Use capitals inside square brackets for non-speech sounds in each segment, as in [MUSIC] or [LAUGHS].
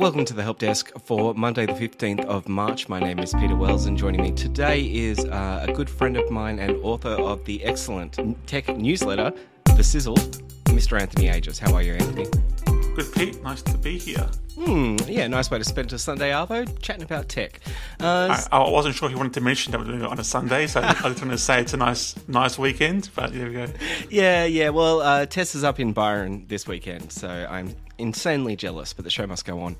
Welcome to the Help Desk for Monday, the 15th of March. My name is Peter Wells, and joining me today is uh, a good friend of mine and author of the excellent tech newsletter, The Sizzle, Mr. Anthony Agius. How are you, Anthony? Good, Pete. Nice to be here. Hmm, yeah, nice way to spend a Sunday, Arvo, chatting about tech. Uh, I, I wasn't sure if you wanted to mention that we're doing it on a Sunday, so I was going to say it's a nice, nice weekend. But there we go. [LAUGHS] yeah, yeah. Well, uh, Tess is up in Byron this weekend, so I'm insanely jealous, but the show must go on.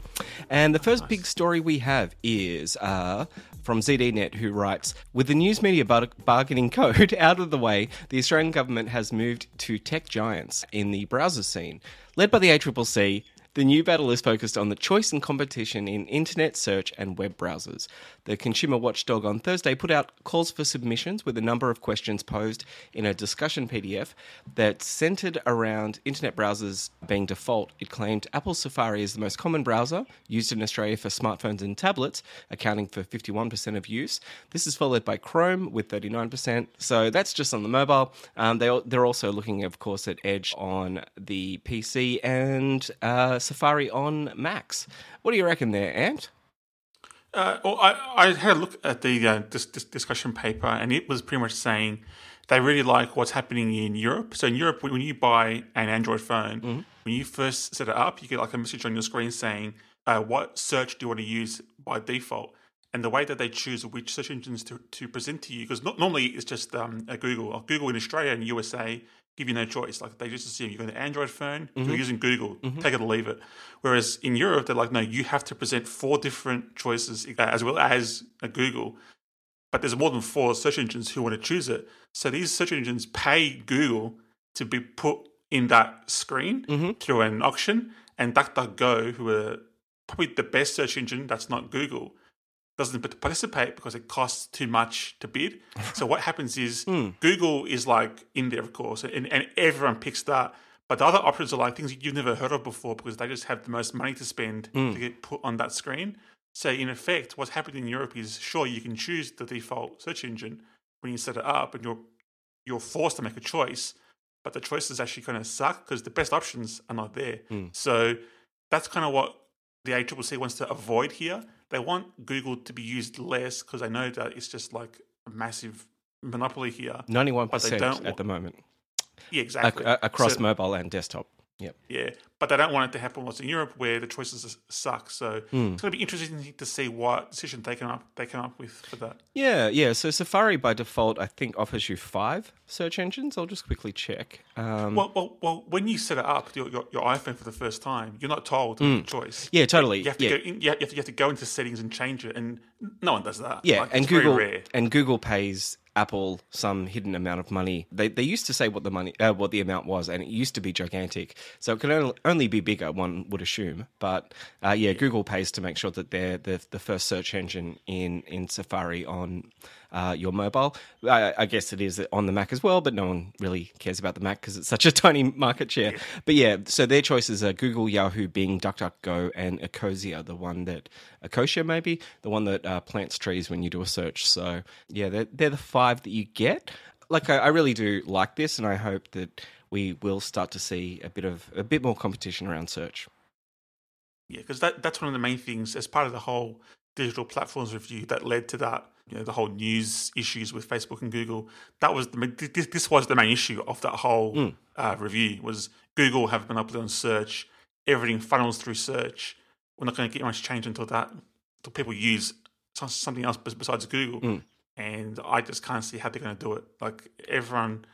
And the first big story we have is uh, from ZDNet, who writes With the news media bar- bargaining code [LAUGHS] out of the way, the Australian government has moved to tech giants in the browser scene. Led by the ACCC, the new battle is focused on the choice and competition in internet search and web browsers. The consumer watchdog on Thursday put out calls for submissions with a number of questions posed in a discussion PDF that centered around internet browsers being default. It claimed Apple Safari is the most common browser used in Australia for smartphones and tablets, accounting for 51% of use. This is followed by Chrome with 39%. So that's just on the mobile. Um, they, they're also looking, of course, at Edge on the PC and uh, Safari on Macs. What do you reckon there, Ant? Uh, well, I, I had a look at the uh, this, this discussion paper, and it was pretty much saying they really like what's happening in Europe. So in Europe, when you buy an Android phone, mm-hmm. when you first set it up, you get like a message on your screen saying, uh, "What search do you want to use by default?" And the way that they choose which search engines to, to present to you, because normally it's just um, a Google. Google in Australia and USA give you no choice. Like they just assume you've got an Android phone, mm-hmm. you're using Google, mm-hmm. take it or leave it. Whereas in Europe, they're like, no, you have to present four different choices uh, as well as a Google. But there's more than four search engines who want to choose it. So these search engines pay Google to be put in that screen mm-hmm. through an auction. And DuckDuckGo, who are probably the best search engine that's not Google, doesn't participate because it costs too much to bid. [LAUGHS] So what happens is mm. Google is like in there, of course, and, and everyone picks that. But the other options are like things you've never heard of before because they just have the most money to spend mm. to get put on that screen. So in effect, what's happening in Europe is sure you can choose the default search engine when you set it up, and you're you're forced to make a choice. But the choice is actually going to suck because the best options are not there. Mm. So that's kind of what the ACCC wants to avoid here they want Google to be used less because they know that it's just like a massive monopoly here. Ninety-one percent at the moment. Yeah, exactly. A- across so, mobile and desktop. Yep. Yeah, but they don't want it to happen what's in Europe where the choices suck. So mm. it's going to be interesting to see what decision they come up they come up with for that. Yeah, yeah. So Safari by default, I think, offers you five search engines. I'll just quickly check. Um, well, well, well, when you set it up your, your, your iPhone for the first time, you're not told mm. choice. Yeah, totally. You have to yeah. go. In, you, have to, you have to go into settings and change it, and no one does that. Yeah, like, and Google and Google pays Apple some hidden amount of money. They they used to say what the money uh, what the amount was, and it used to be gigantic. So it can only be bigger, one would assume. But uh, yeah, Google pays to make sure that they're the the first search engine in in Safari on uh, your mobile. I, I, guess it is on the Mac as well, but no one really cares about the Mac because it's such a [LAUGHS] tiny market share. Yeah. But yeah, so their choices are Google, Yahoo, Bing, DuckDuckGo, and Ecosia, the one that Ecosia maybe the one that uh, plants trees when you do a search. So yeah, they're, they're the five that you get. Like I, I really do like this, and I hope that we will start to see a bit of a bit more competition around search. Yeah, because that that's one of the main things as part of the whole digital platforms review that led to that you know the whole news issues with Facebook and Google. That was the, this, this was the main issue of that whole mm. uh, review was Google have been up on search, everything funnels through search. We're not going to get much change until that until people use something else besides Google. Mm. And I just can't see how they're going to do it. Like everyone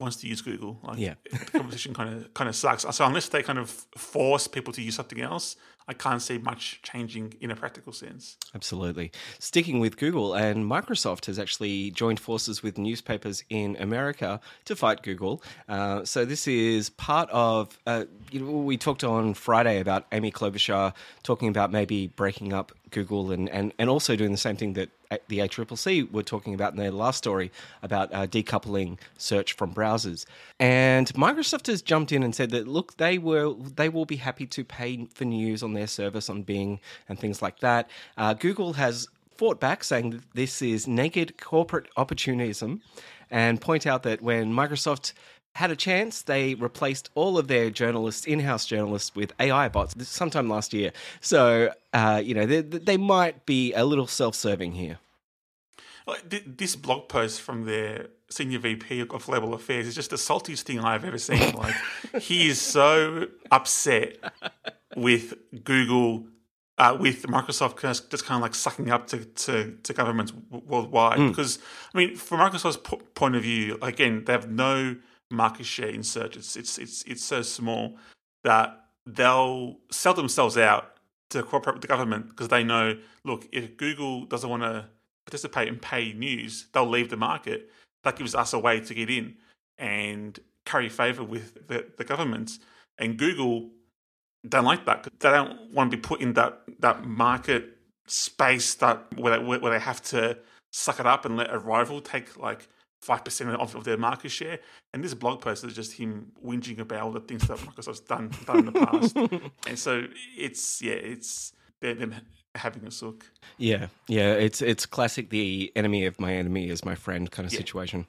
wants to use Google. Like, Yeah. the competition kind of kind of sucks. So unless they kind of force people to use something else, I can't see much changing in a practical sense. Absolutely. Sticking with Google, and Microsoft has actually joined forces with newspapers in America to fight Google. Uh, so this is part of. Uh, you know, we talked on Friday about Amy Klobuchar talking about maybe breaking up Google and, and, and also doing the same thing that the ACCC were talking about in their last story about uh, decoupling search from browsers. And Microsoft has jumped in and said that look, they will they will be happy to pay for news on their service on Bing and things like that. Uh, Google has fought back, saying that this is naked corporate opportunism, and point out that when Microsoft had a chance, they replaced all of their journalists, in-house journalists, with AI bots sometime last year. So, uh, you know, they, they might be a little self-serving here. Like, th- this blog post from their senior VP of Global Affairs is just the saltiest thing I've ever seen. [LAUGHS] Like, he is so upset with Google, uh, with Microsoft just, kind of like sucking up to, to, to governments worldwide. Because, I mean, from Microsoft's po- point of view, again, they have no market share in search. It's, it's, it's, it's so small that they'll sell themselves out to cooperate with the government because they know, look, if Google doesn't want to participate in paid news, they'll leave the market. That gives us a way to get in and curry favor with the, the governments. And Google don't like that. They don't want to be put in that, that market space that where they, where they have to suck it up and let a rival take like five percent of, of their market share. And this blog post is just him whinging about all the things that Microsoft's done done in the past. [LAUGHS] and so it's yeah, it's they're them having a sook. Yeah, yeah, it's it's classic. The enemy of my enemy is my friend kind of Yeah. situation.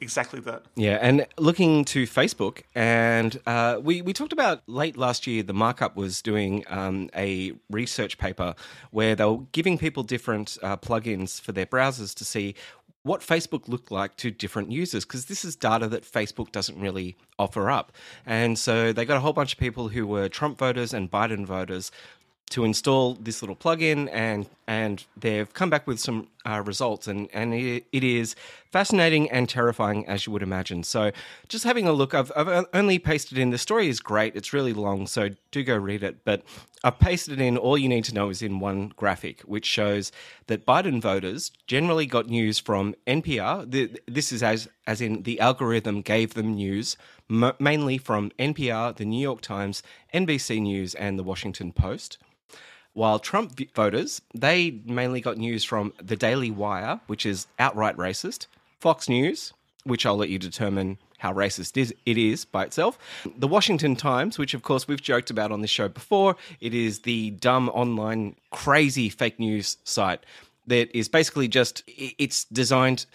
Exactly that. Yeah, and looking to Facebook, and uh, we we talked about late last year. The markup was doing um, a research paper where they were giving people different uh, plugins for their browsers to see what Facebook looked like to different users because this is data that Facebook doesn't really offer up. And so they got a whole bunch of people who were Trump voters and Biden voters to install this little plugin and and they've come back with some uh, results and and it, is fascinating and terrifying as you would imagine. So just having a look I've, I've only pasted in the story is great it's really long so do go read it but I've pasted in all you need to know is in one graphic which shows that Biden voters generally got news from NPR the, this is as as in the algorithm gave them news m- mainly from NPR the New York Times NBC News and the Washington Post while Trump voters, they mainly got news from the Daily Wire, which is outright racist, Fox News, which I'll let you determine how racist is- it is by itself, the Washington Times, which of course we've joked about on this show before. It is the dumb online crazy fake news site that is basically just it's designed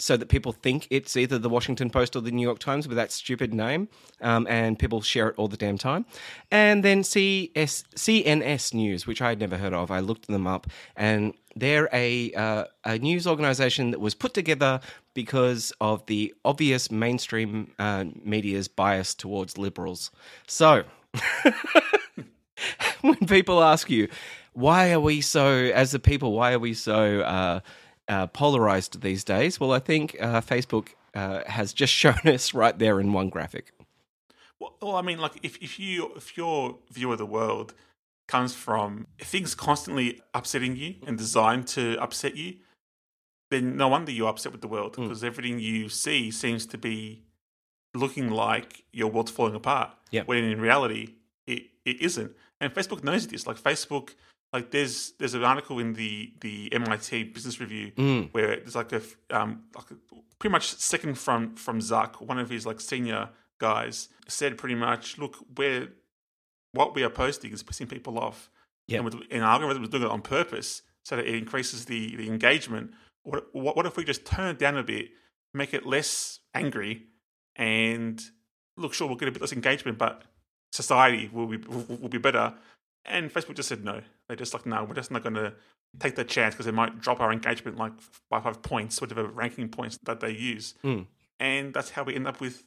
so that people think it's either the Washington Post or the New York Times with that stupid name, um, and people share it all the damn time. And then CS, CNS News, which I had never heard of. I looked them up, and they're a uh, a news organization that was put together because of the obvious mainstream uh, media's bias towards liberals. So. [LAUGHS] when people ask you, why are we so, as a people, why are we so uh, uh, polarized these days? Well, I think uh, Facebook uh, has just [LAUGHS] shown us right there in one graphic. Well, well, I mean, like if, if you if your view of the world comes from things constantly upsetting you and designed to upset you, then no wonder you're upset with the world because everything you see seems to be looking like your world's falling apart. Yeah. When in reality, it, it isn't. And Facebook knows this. Like Facebook, like there's there's an article in the the MIT Business Review Mm. where there's like a um like a, pretty much second from from Zuck, one of his like senior guys said pretty much, look, we're what we are posting is pissing people off. Yeah. And, with, and our algorithm is doing it on purpose so that it increases the, the engagement. What, what, what if we just turn it down a bit, make it less angry, and look, sure, we'll get a bit less engagement, but society will be will, will be better. And Facebook just said no. They're just like, no, we're just not going to take that chance because it might drop our engagement like by five points, whatever ranking points that they use. Mm. And that's how we end up with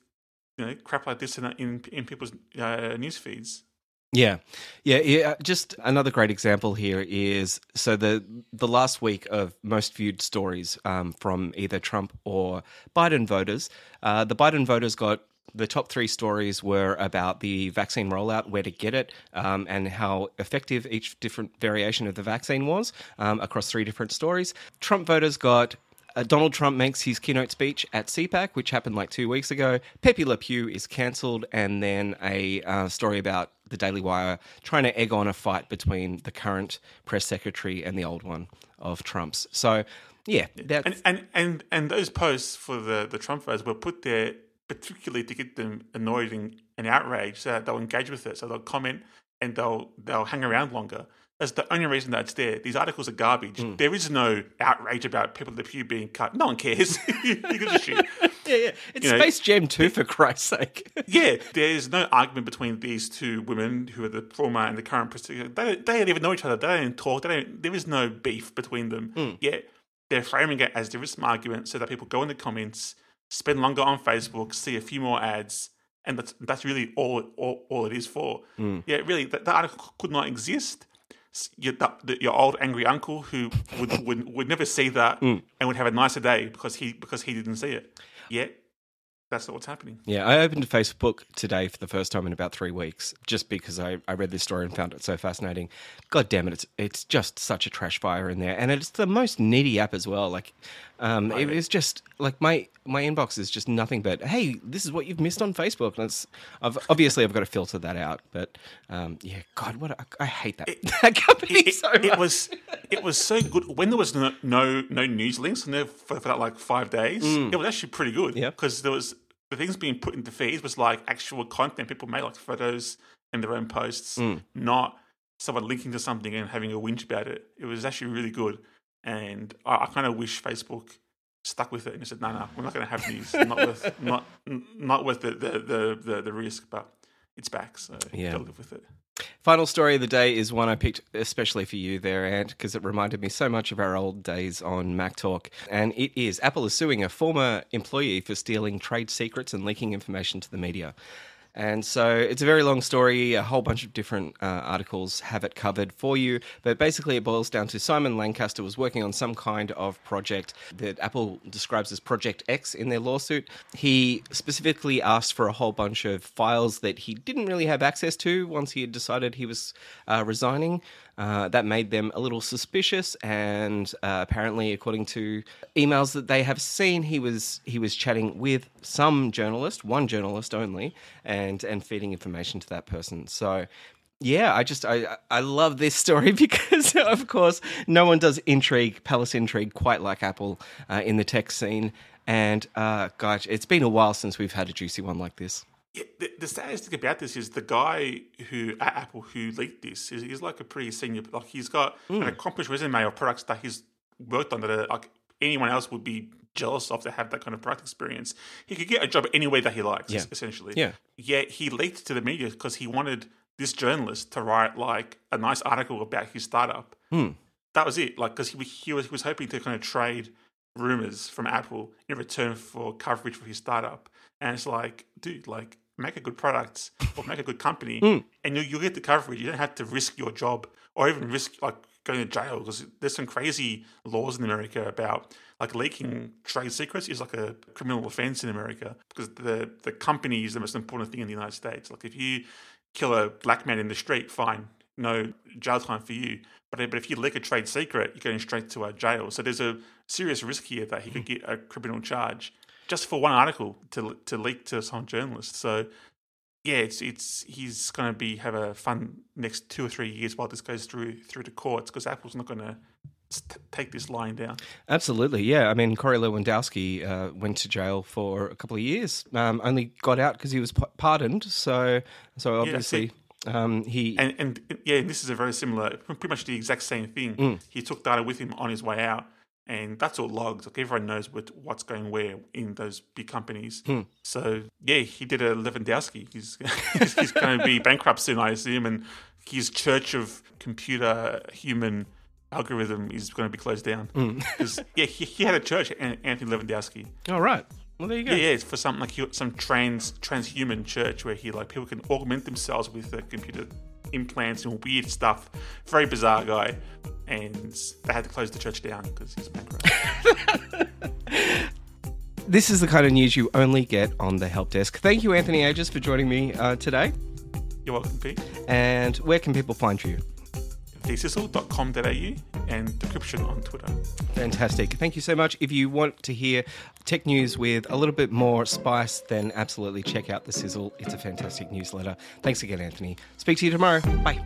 you know crap like this in in, in people's uh, news feeds. Yeah, yeah, yeah. Just another great example here is so the the last week of most viewed stories um, from either Trump or Biden voters. Uh, the Biden voters got the top three stories were about the vaccine rollout, where to get it, um, and how effective each different variation of the vaccine was um, across three different stories. Trump voters got uh, Donald Trump makes his keynote speech at CPAC, which happened like two weeks ago. Pepe Le Pew is cancelled, and then a uh, story about the Daily Wire trying to egg on a fight between the current press secretary and the old one of Trump's. So, yeah, that's And and and, and those posts for the, the Trump voters were put there particularly to get them annoyed and, and outraged so that they'll engage with it. So they'll comment and they'll they'll hang around longer. That's the only reason that it's there. These articles are garbage. Hmm. There is no outrage about Pepe Le Pew being cut. No one cares. [LAUGHS] Who gives a shit? [LAUGHS] yeah, yeah. It's you know- Space Jam 2, for Christ's sake. [LAUGHS] Yeah, there's no argument between these two women who are the former and the current president. They, they don't even know each other. They don't talk. They don't. There is no beef between them. Yet they're framing it as there is some argument, so that people go in the comments, spend longer on Facebook, see a few more ads, and that's that's really all all, all it is for. Hmm. Yeah, really, that, that article could not exist. Your, the- your old angry uncle who would, [LAUGHS] would would never see that hmm. and would have a nicer day because he because he didn't see it. Yet that's not what's happening. Yeah, I opened Facebook today for the first time in about three weeks, just because I, I read this story and found it so fascinating. God damn it, it's it's just such a trash fire in there, and it's the most needy app as well. Like, um, it was just like my my inbox is just nothing but hey, this is what you've missed on Facebook. And it's I've, obviously I've got to filter that out, but um, yeah, God, what a, I hate that [LAUGHS] that company it, so it was it was so good when there was no no, no news links and there for, for that like five days. It was actually pretty good. Mm. Yeah. because there was the things being put into feeds was like actual content people made like photos and their own posts, Mm. not someone linking to something and having a whinge about it. It was actually really good, and I, I kind of wish Facebook stuck with it and said, "No, no, we're not going to have these. [LAUGHS] not worth not not worth the the, the, the, risk." But it's back, so Yeah. got to live with it. Final story of the day is one I picked especially for you there, Ant, because it reminded me so much of our old days on Mac Talk. And it is Apple is suing a former employee for stealing trade secrets and leaking information to the media. And so it's a very long story. A whole bunch of different uh, articles have it covered for you. But basically, it boils down to Simon Lancaster was working on some kind of project that Apple describes as Project X in their lawsuit. He specifically asked for a whole bunch of files that he didn't really have access to once he had decided he was uh, resigning. Uh, that made them a little suspicious, and uh, apparently, according to emails that they have seen, he was he was chatting with some journalist, one journalist only, and and feeding information to that person. So. Yeah, I just I I love this story [LAUGHS] because of course no one does intrigue, palace intrigue quite like Apple uh, in the tech scene, and uh, gosh, it's been a while since we've had a juicy one like this. Yeah, the, the saddest thing about this is the guy who at Apple who leaked this is he's like a pretty senior. Like he's got an accomplished resume of products that he's worked on that are, like anyone else would be jealous of to have that kind of product experience. He could get a job any way that he likes, Yeah. essentially. Yeah. Yet he leaked to the media because he wanted this journalist to write like a nice article about his startup. Hmm. That was it. Like because he, was- he was he was hoping to kind of trade rumors from Apple in return for coverage for his startup. And it's like, dude, like make a good product or make a good company, [LAUGHS] hmm. and you you get the coverage. You don't have to risk your job or even risk like going to jail because there's some crazy laws in America about like leaking trade secrets is like a criminal offense in America because the the company is the most important thing in the United States. Like if you kill a black man in the street, fine, no jail time for you. But but if you leak a trade secret, you're going straight to a jail. So there's a serious risk here that he could hmm. get a criminal charge just for one article to to leak to some journalist. So yeah, it's it's he's going to be have a fun next two or three years while this goes through through the courts because Apple's not going to take this lying down. Absolutely, yeah. I mean, Corey Lewandowski uh, went to jail for a couple of years. Um, only got out because he was p- pardoned. So, so obviously, um, he And and yeah, this is a very similar, pretty much the exact same thing. He took data with him on his way out, and that's all logged. Like everyone knows what what's going where in those big companies. Hmm. So yeah, he did a Levandowski. He's [LAUGHS] he's, he's going to be bankrupt soon, I assume, and his church of computer human algorithm is going to be closed down. down. Hmm. [LAUGHS] 'Cause, yeah, he, he had a church, An- Anthony Levandowski. all right. Well, there you go. Yeah, yeah, it's for something like some trans transhuman church where he like people can augment themselves with a computer implants and weird stuff. Very bizarre guy. And they had to close the church down because he's bankrupt. [LAUGHS] This is the kind of news you only get on the help desk. Thank you, Anthony Agius, for joining me uh, today. You're welcome, Pete. And where can people find you? thesizzle.com.au and Decryption on Twitter. Fantastic. Thank you so much. If you want to hear tech news with a little bit more spice, then absolutely check out The Sizzle. It's a fantastic newsletter. Thanks again, Anthony. Speak to you tomorrow. Bye.